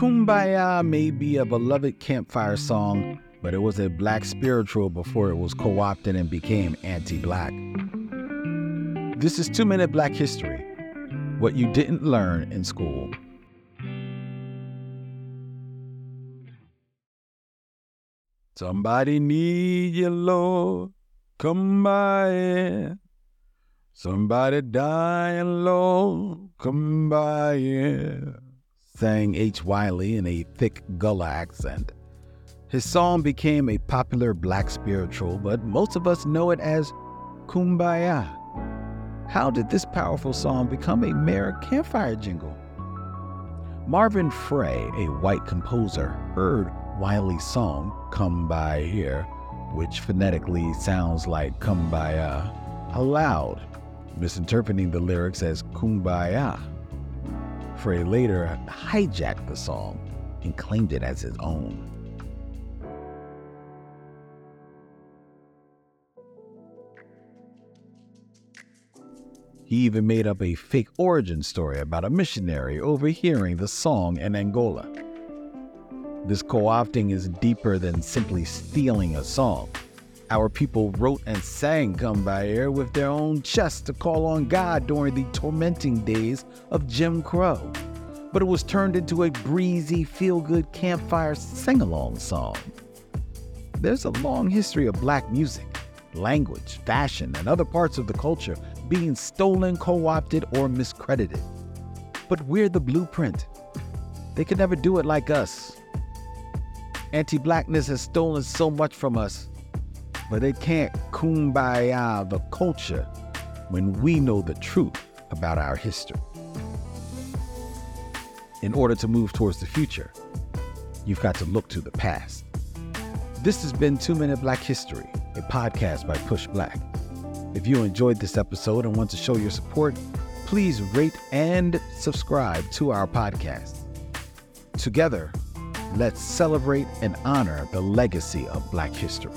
Kumbaya may be a beloved campfire song, but it was a black spiritual before it was co opted and became anti black. This is Two Minute Black History What You Didn't Learn in School. Somebody need you, Lord. Come by Somebody dying, Lord. Come by here sang H. Wylie in a thick Gullah accent. His song became a popular black spiritual, but most of us know it as Kumbaya. How did this powerful song become a mere campfire jingle? Marvin Frey, a white composer, heard Wylie's song, Come By Here, which phonetically sounds like Kumbaya, aloud, misinterpreting the lyrics as Kumbaya. Frey later hijacked the song and claimed it as his own. He even made up a fake origin story about a missionary overhearing the song in Angola. This co opting is deeper than simply stealing a song. Our people wrote and sang Come By Here with their own chests to call on God during the tormenting days of Jim Crow. But it was turned into a breezy, feel good campfire sing along song. There's a long history of black music, language, fashion, and other parts of the culture being stolen, co opted, or miscredited. But we're the blueprint. They could never do it like us. Anti blackness has stolen so much from us but they can't kumbaya the culture when we know the truth about our history. In order to move towards the future, you've got to look to the past. This has been Two Minute Black History, a podcast by PushBlack. If you enjoyed this episode and want to show your support, please rate and subscribe to our podcast. Together, let's celebrate and honor the legacy of Black history.